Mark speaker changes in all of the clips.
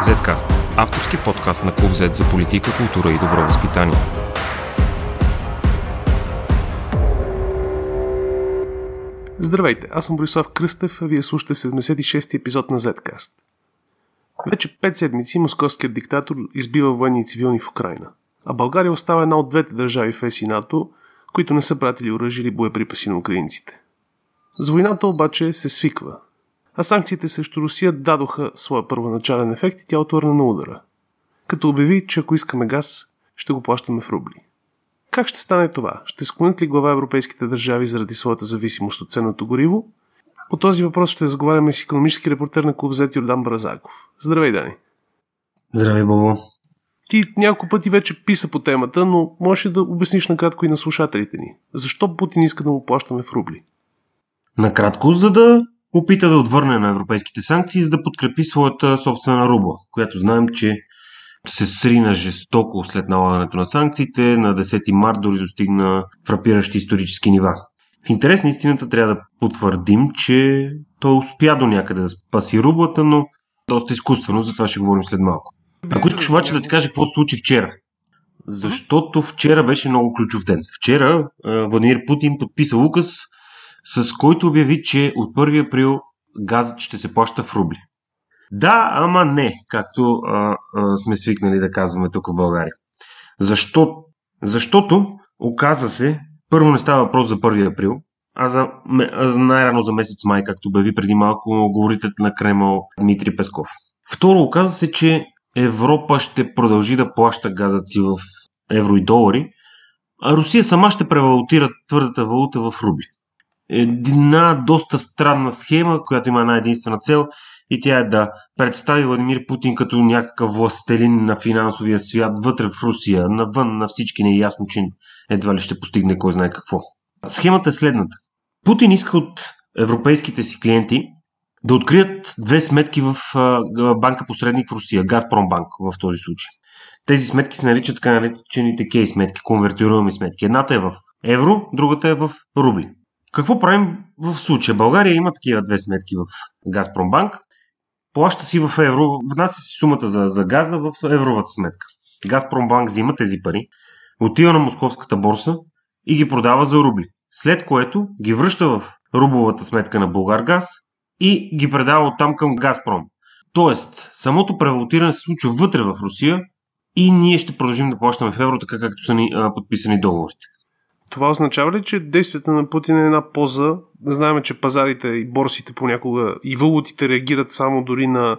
Speaker 1: Zcast – авторски подкаст на Клуб Z за политика, култура и добро възпитание.
Speaker 2: Здравейте, аз съм Борислав Кръстев, а вие слушате 76-ти епизод на Zcast. Вече 5 седмици московският диктатор избива военни и цивилни в Украина, а България остава една от двете държави в ЕС и НАТО, които не са пратили оръжие или боеприпаси на украинците. За войната обаче се свиква, а санкциите срещу Русия дадоха своя първоначален ефект и тя отвърна на удара. Като обяви, че ако искаме газ, ще го плащаме в рубли. Как ще стане това? Ще склонят ли глава европейските държави заради своята зависимост от ценното гориво? По този въпрос ще разговаряме с економически репортер на клуб Зет Йордан Бразаков. Здравей, Дани!
Speaker 3: Здравей, Бобо!
Speaker 2: Ти няколко пъти вече писа по темата, но можеш да обясниш накратко и на слушателите ни. Защо Путин иска да му плащаме в рубли?
Speaker 3: Накратко, за да опита да отвърне на европейските санкции, за да подкрепи своята собствена рубла, която знаем, че се срина жестоко след налагането на санкциите. На 10 март дори достигна фрапиращи исторически нива. В интерес на истината трябва да потвърдим, че той успя до някъде да спаси рублата, но доста изкуствено, за това ще говорим след малко. Ако искаш обаче да ти кажа какво се случи вчера. Защото вчера беше много ключов ден. Вчера Владимир Путин подписа указ, с който обяви, че от 1 април газът ще се плаща в рубли. Да, ама не, както а, а, сме свикнали да казваме тук в България. Защо? Защото, оказа се, първо не става въпрос за 1 април, а за, за най-рано за месец май, както обяви преди малко говорител на Кремъл Дмитрий Песков. Второ, оказа се, че Европа ще продължи да плаща газът си в евро и долари, а Русия сама ще превалутира твърдата валута в рубли една доста странна схема, която има една единствена цел и тя е да представи Владимир Путин като някакъв властелин на финансовия свят вътре в Русия, навън на всички не е ясно, че едва ли ще постигне кой знае какво. Схемата е следната. Путин иска от европейските си клиенти да открият две сметки в банка посредник в Русия, Газпромбанк в този случай. Тези сметки се наричат така наречените кей сметки, конвертируеми сметки. Едната е в евро, другата е в рубли. Какво правим в случая? България има такива две сметки в Газпромбанк. Плаща си в евро, внася си сумата за, за газа в евровата сметка. Газпромбанк взима тези пари, отива на московската борса и ги продава за рубли. След което ги връща в рубловата сметка на Българгаз и ги предава оттам към Газпром. Тоест, самото превалутиране се случва вътре в Русия и ние ще продължим да плащаме в евро, така както са ни а, подписани договорите.
Speaker 2: Това означава ли, че действията на Путин е една поза? Знаем, че пазарите и борсите понякога и валутите реагират само дори на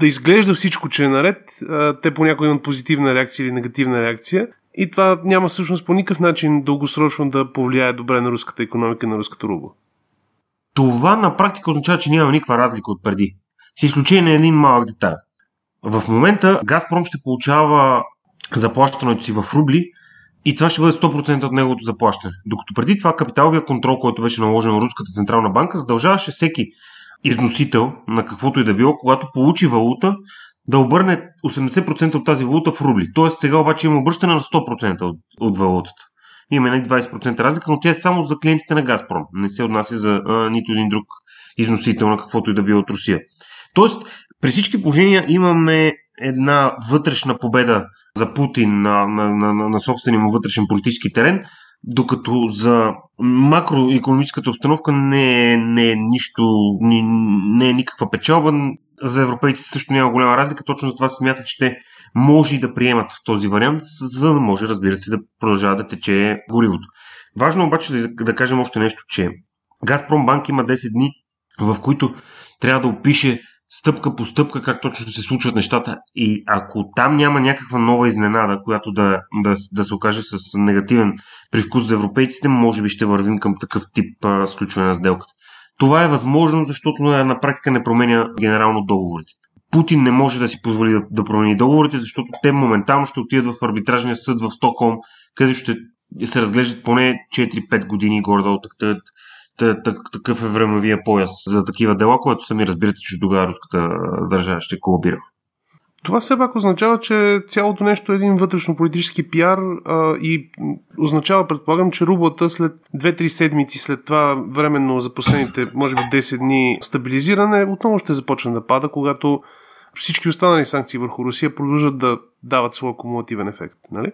Speaker 2: да изглежда всичко, че е наред. Те понякога имат позитивна реакция или негативна реакция. И това няма всъщност по никакъв начин дългосрочно да повлияе добре на руската економика и на руската рубла.
Speaker 3: Това на практика означава, че няма никаква разлика от преди. С изключение на един малък детайл. В момента Газпром ще получава заплащането си в рубли, и това ще бъде 100% от неговото заплащане. Докато преди това капиталовия контрол, който беше наложен на Руската централна банка, задължаваше всеки износител на каквото и да било, когато получи валута, да обърне 80% от тази валута в рубли. Тоест сега обаче има обръщане на 100% от, от валутата. Има не 20% разлика, но тя е само за клиентите на Газпром. Не се отнася за а, нито един друг износител на каквото и да било от Русия. Тоест, при всички положения имаме една вътрешна победа за Путин на, на, на, на, на собствения му вътрешен политически терен, докато за макроекономическата обстановка не е, не е нищо, не, не е никаква печалба. За европейците също няма голяма разлика, точно за това смята, че те може и да приемат този вариант, за да може, разбира се, да продължава да тече горивото. Важно обаче да, да кажем още нещо, че Газпром банк има 10 дни, в които трябва да опише стъпка по стъпка как точно се случват нещата. И ако там няма някаква нова изненада, която да, да, да се окаже с негативен привкус за европейците, може би ще вървим към такъв тип а, сключване на сделката. Това е възможно, защото на практика не променя генерално договорите. Путин не може да си позволи да, да промени договорите, защото те моментално ще отидат в арбитражния съд в Стокхолм, където ще се разглеждат поне 4-5 години горе-долу такъв е времевия пояс за такива дела, което сами разбирате, че тогава руската държава ще колабира.
Speaker 2: Това все пак означава, че цялото нещо е един вътрешно-политически пиар а, и означава, предполагам, че рублата след 2-3 седмици след това временно за последните, може би 10 дни стабилизиране, отново ще започне да пада, когато всички останали санкции върху Русия продължат да дават своя кумулативен ефект, нали?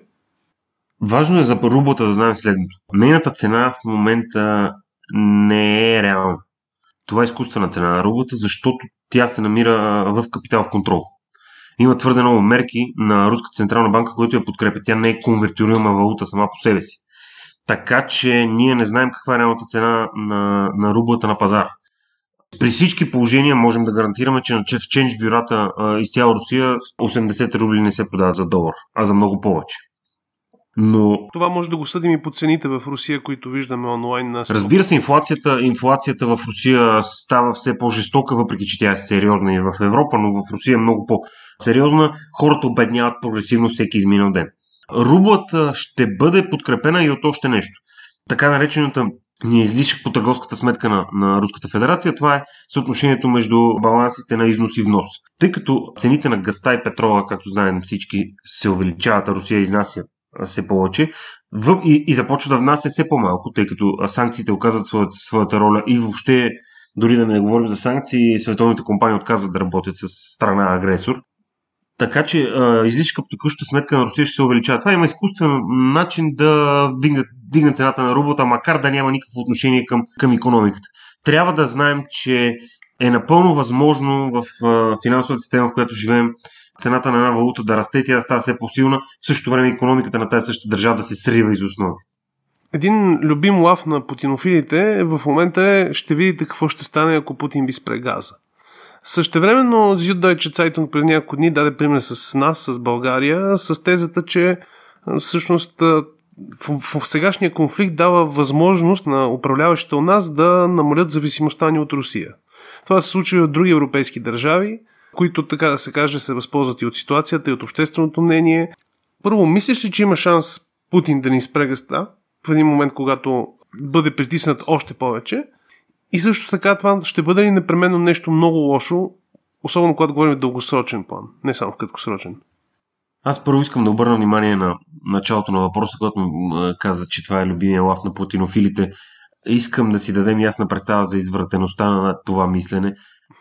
Speaker 3: Важно е за рублата да знаем следното. Нейната цена в момента не е реална. Това е изкуствена цена на рублата, защото тя се намира в капитал в контрол. Има твърде много мерки на Руска централна банка, които я подкрепят. Тя не е конвертируема валута сама по себе си. Така че ние не знаем каква е реалната цена на, на рублата на пазара. При всички положения можем да гарантираме, че на ченч бюрата из цяла Русия 80 рубли не се продават за долар, а за много повече. Но...
Speaker 2: Това може да го съдим и по цените в Русия, които виждаме онлайн. На
Speaker 3: Разбира се, инфлацията, инфлацията в Русия става все по-жестока, въпреки че тя е сериозна и в Европа, но в Русия е много по-сериозна. Хората обедняват прогресивно всеки изминал ден. Рублата ще бъде подкрепена и от още нещо. Така наречената ни излишък по търговската сметка на, на Руската федерация. Това е съотношението между балансите на износ и внос. Тъй като цените на гъста и петрола, както знаем всички, се увеличават, а Русия изнася все повече в, и, и започва да внася все по-малко, тъй като санкциите оказват своята, своята роля и въобще, дори да не говорим за санкции, световните компании отказват да работят с страна агресор. Така че излишка по текущата сметка на Русия ще се увеличава. Това има изкуствен начин да дигне, дигне цената на рублата, макар да няма никакво отношение към, към економиката. Трябва да знаем, че е напълно възможно в финансовата система, в която живеем, цената на една валута да расте, тя да става все по-силна, в същото време економиката на тази същата държава да се срива из основи.
Speaker 2: Един любим лав на путинофилите в момента е ще видите какво ще стане, ако Путин ви спре газа. Същевременно Зюддайче Цайтунг преди няколко дни даде пример с нас, с България, с тезата, че всъщност в, в сегашния конфликт дава възможност на управляващите у нас да намалят зависимостта ни от Русия. Това се случва и от други европейски държави, които, така да се каже, се възползват и от ситуацията, и от общественото мнение. Първо, мислиш ли, че има шанс Путин да ни спре гъста в един момент, когато бъде притиснат още повече? И също така това ще бъде ли непременно нещо много лошо, особено когато говорим дългосрочен план, не само в краткосрочен?
Speaker 3: Аз първо искам да обърна внимание на началото на въпроса, когато каза, че това е любимия лав на путинофилите. Искам да си дадем ясна представа за извратеността на това мислене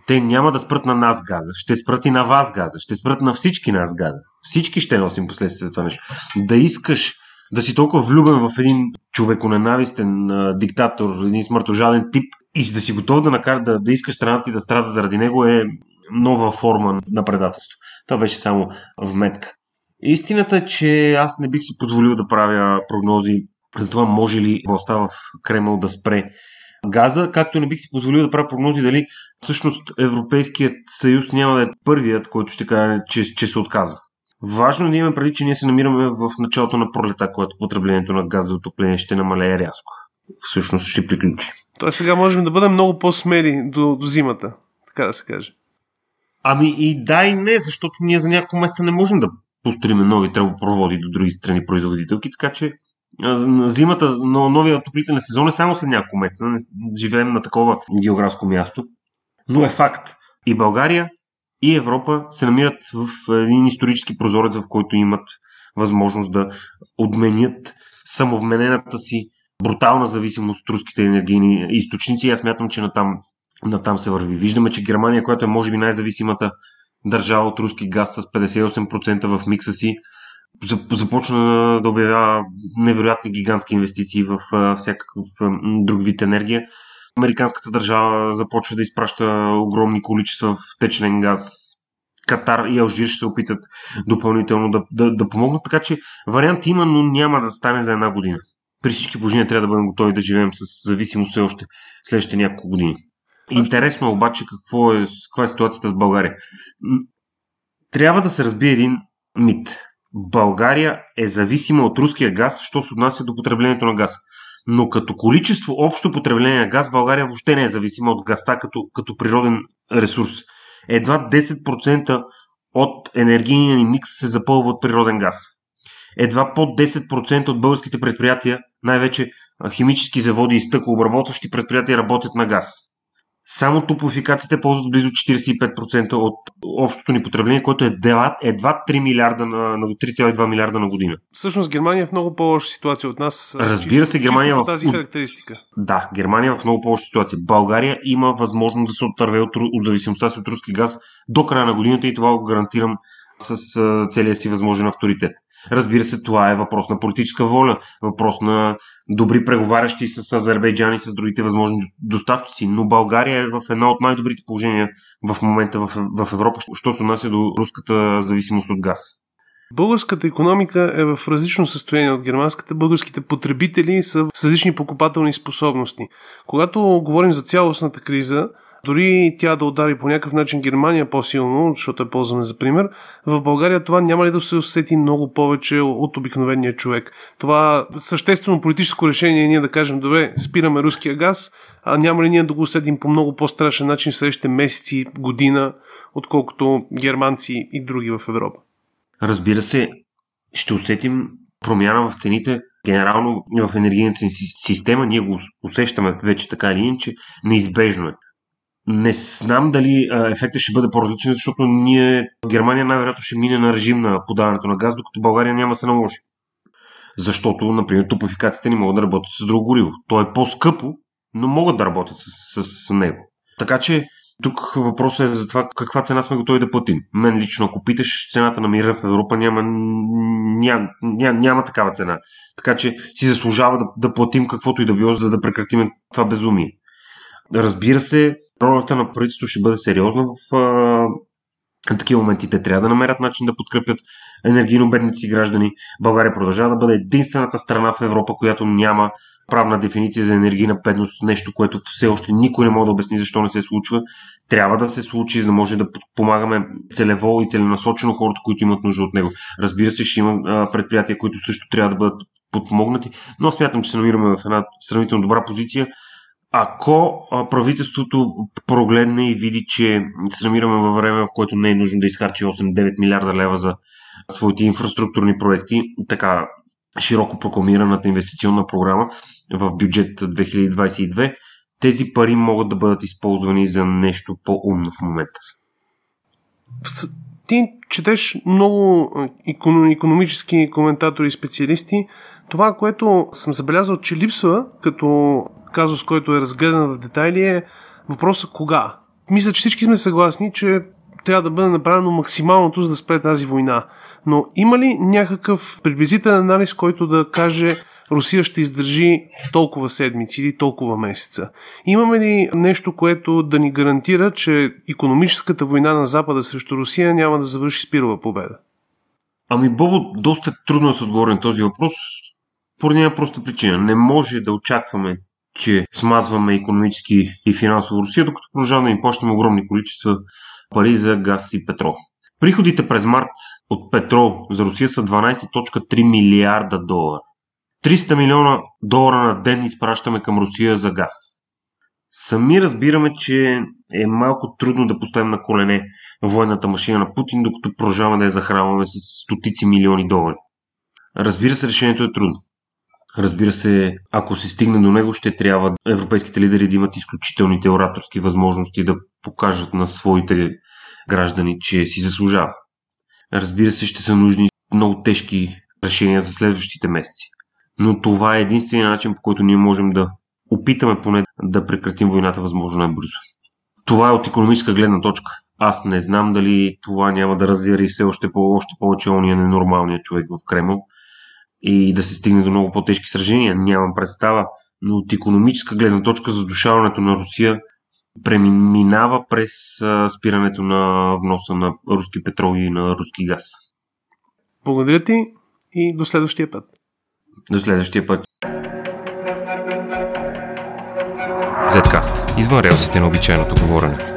Speaker 3: те няма да спрат на нас газа, ще спрат и на вас газа, ще спрат на всички нас газа. Всички ще носим последствия за това нещо. Да искаш да си толкова влюбен в един човеконенавистен диктатор, един смъртожален тип и да си готов да накара да, да искаш страната ти да страда заради него е нова форма на предателство. Това беше само вметка. Истината е, че аз не бих си позволил да правя прогнози за това може ли властта в Кремъл да спре газа, както не бих си позволил да правя прогнози дали всъщност Европейският съюз няма да е първият, който ще каже, че, че се отказва. Важно е да имаме преди, че ние се намираме в началото на пролета, което потреблението на газ за отопление ще намалее рязко. Всъщност ще приключи.
Speaker 2: Тоест сега можем да бъдем много по-смели до, до зимата, така да се каже.
Speaker 3: Ами и да и не, защото ние за няколко месеца не можем да построим нови тръбопроводи до други страни производителки, така че зимата, но новия отоплителен сезон е само след няколко месеца. Живеем на такова географско място. Но е факт. И България, и Европа се намират в един исторически прозорец, в който имат възможност да отменят самовменената си брутална зависимост от руските енергийни източници. Аз мятам, че натам, натам се върви. Виждаме, че Германия, която е може би най-зависимата държава от руски газ с 58% в микса си, започна да обявява невероятни гигантски инвестиции в всякакъв друг вид енергия. Американската държава започва да изпраща огромни количества в течен газ. Катар и Алжир ще се опитат допълнително да, да, да помогнат, така че вариант има, но няма да стане за една година. При всички положения трябва да бъдем готови да живеем с зависимост все още следващите няколко години. Интересно е обаче какво е, каква е ситуацията с България. Трябва да се разбие един мит. България е зависима от руския газ, що се отнася до потреблението на газ. Но като количество общо потребление на газ, България въобще не е зависима от газта като, като природен ресурс. Едва 10% от енергийния ни микс се запълва от природен газ. Едва под 10% от българските предприятия, най-вече химически заводи и стъклообработващи предприятия, работят на газ. Само топофикациите ползват близо 45% от общото ни потребление, което е едва, едва 3 милиарда на, на 3,2 милиарда на година.
Speaker 2: Всъщност Германия е в много по-лоша ситуация от нас.
Speaker 3: Разбира се, Германия
Speaker 2: чисто
Speaker 3: в
Speaker 2: тази характеристика.
Speaker 3: Да, Германия е в много по-лоша ситуация. България има възможност да се отърве от, от зависимостта си от руски газ до края на годината и това го гарантирам с целия си възможен авторитет. Разбира се, това е въпрос на политическа воля, въпрос на добри преговарящи с Азербайджан и с другите възможни доставчици, но България е в една от най-добрите положения в момента в, в Европа, що се отнася до руската зависимост от газ.
Speaker 2: Българската економика е в различно състояние от германската. Българските потребители са с различни покупателни способности. Когато говорим за цялостната криза, дори тя да удари по някакъв начин Германия по-силно, защото е ползваме за пример, в България това няма ли да се усети много повече от обикновения човек? Това съществено политическо решение е ние да кажем, добре, спираме руския газ, а няма ли ние да го усетим по много по-страшен начин в следващите месеци, година, отколкото германци и други в Европа?
Speaker 3: Разбира се, ще усетим промяна в цените генерално в енергийната си система. Ние го усещаме вече така или иначе, неизбежно е. Не знам дали ефектът ще бъде по-различен, защото ние, Германия най-вероятно ще мине на режим на подаването на газ, докато България няма се наложи. Защото, например, топофикациите не могат да работят с друго гориво. То е по-скъпо, но могат да работят с, с, него. Така че тук въпросът е за това каква цена сме готови да платим. Мен лично, ако питаш цената на мира в Европа, няма, няма, няма, няма такава цена. Така че си заслужава да, да платим каквото и да било, за да прекратим това безумие. Разбира се, ролята на правителството ще бъде сериозна в а, такива моменти. Те трябва да намерят начин да подкрепят енергийно бедните си граждани. България продължава да бъде единствената страна в Европа, която няма правна дефиниция за енергийна бедност, нещо, което все още никой не може да обясни защо не се случва. Трябва да се случи, за да може да помагаме целево и целенасочено хората, които имат нужда от него. Разбира се, ще има предприятия, които също трябва да бъдат подпомогнати, но смятам, че се намираме в една сравнително добра позиция ако правителството прогледне и види, че се намираме във време, в което не е нужно да изхарчи 8-9 милиарда лева за своите инфраструктурни проекти, така широко прокламираната инвестиционна програма в бюджет 2022, тези пари могат да бъдат използвани за нещо по-умно в момента.
Speaker 2: Ти четеш много економически коментатори и специалисти. Това, което съм забелязал, че липсва като казус, който е разгледан в детайли е въпросът кога. Мисля, че всички сме съгласни, че трябва да бъде направено максималното, за да спре тази война. Но има ли някакъв приблизителен анализ, който да каже Русия ще издържи толкова седмици или толкова месеца? Имаме ли нещо, което да ни гарантира, че економическата война на Запада срещу Русия няма да завърши с пирова победа?
Speaker 3: Ами, Бобо, доста трудно да се отговори на този въпрос, поради една проста причина. Не може да очакваме че смазваме економически и финансово Русия, докато продължаваме да им плащаме огромни количества пари за газ и петрол. Приходите през март от петрол за Русия са 12.3 милиарда долара. 300 милиона долара на ден изпращаме към Русия за газ. Сами разбираме, че е малко трудно да поставим на колене военната машина на Путин, докато продължаваме да я захранваме с стотици милиони долари. Разбира се, решението е трудно. Разбира се, ако се стигне до него, ще трябва европейските лидери да имат изключителните ораторски възможности да покажат на своите граждани, че си заслужава. Разбира се, ще са нужни много тежки решения за следващите месеци. Но това е единствения начин, по който ние можем да опитаме поне да прекратим войната възможно най-бързо. Това е от економическа гледна точка. Аз не знам дали това няма да разяри все още, по, още повече ония ненормалния човек в Кремъл и да се стигне до много по-тежки сражения. Нямам представа, но от економическа гледна точка задушаването на Русия преминава през спирането на вноса на руски петрол и на руски газ.
Speaker 2: Благодаря ти и до следващия път.
Speaker 3: До следващия път.
Speaker 1: Zcast. Извън релсите на обичайното говорене.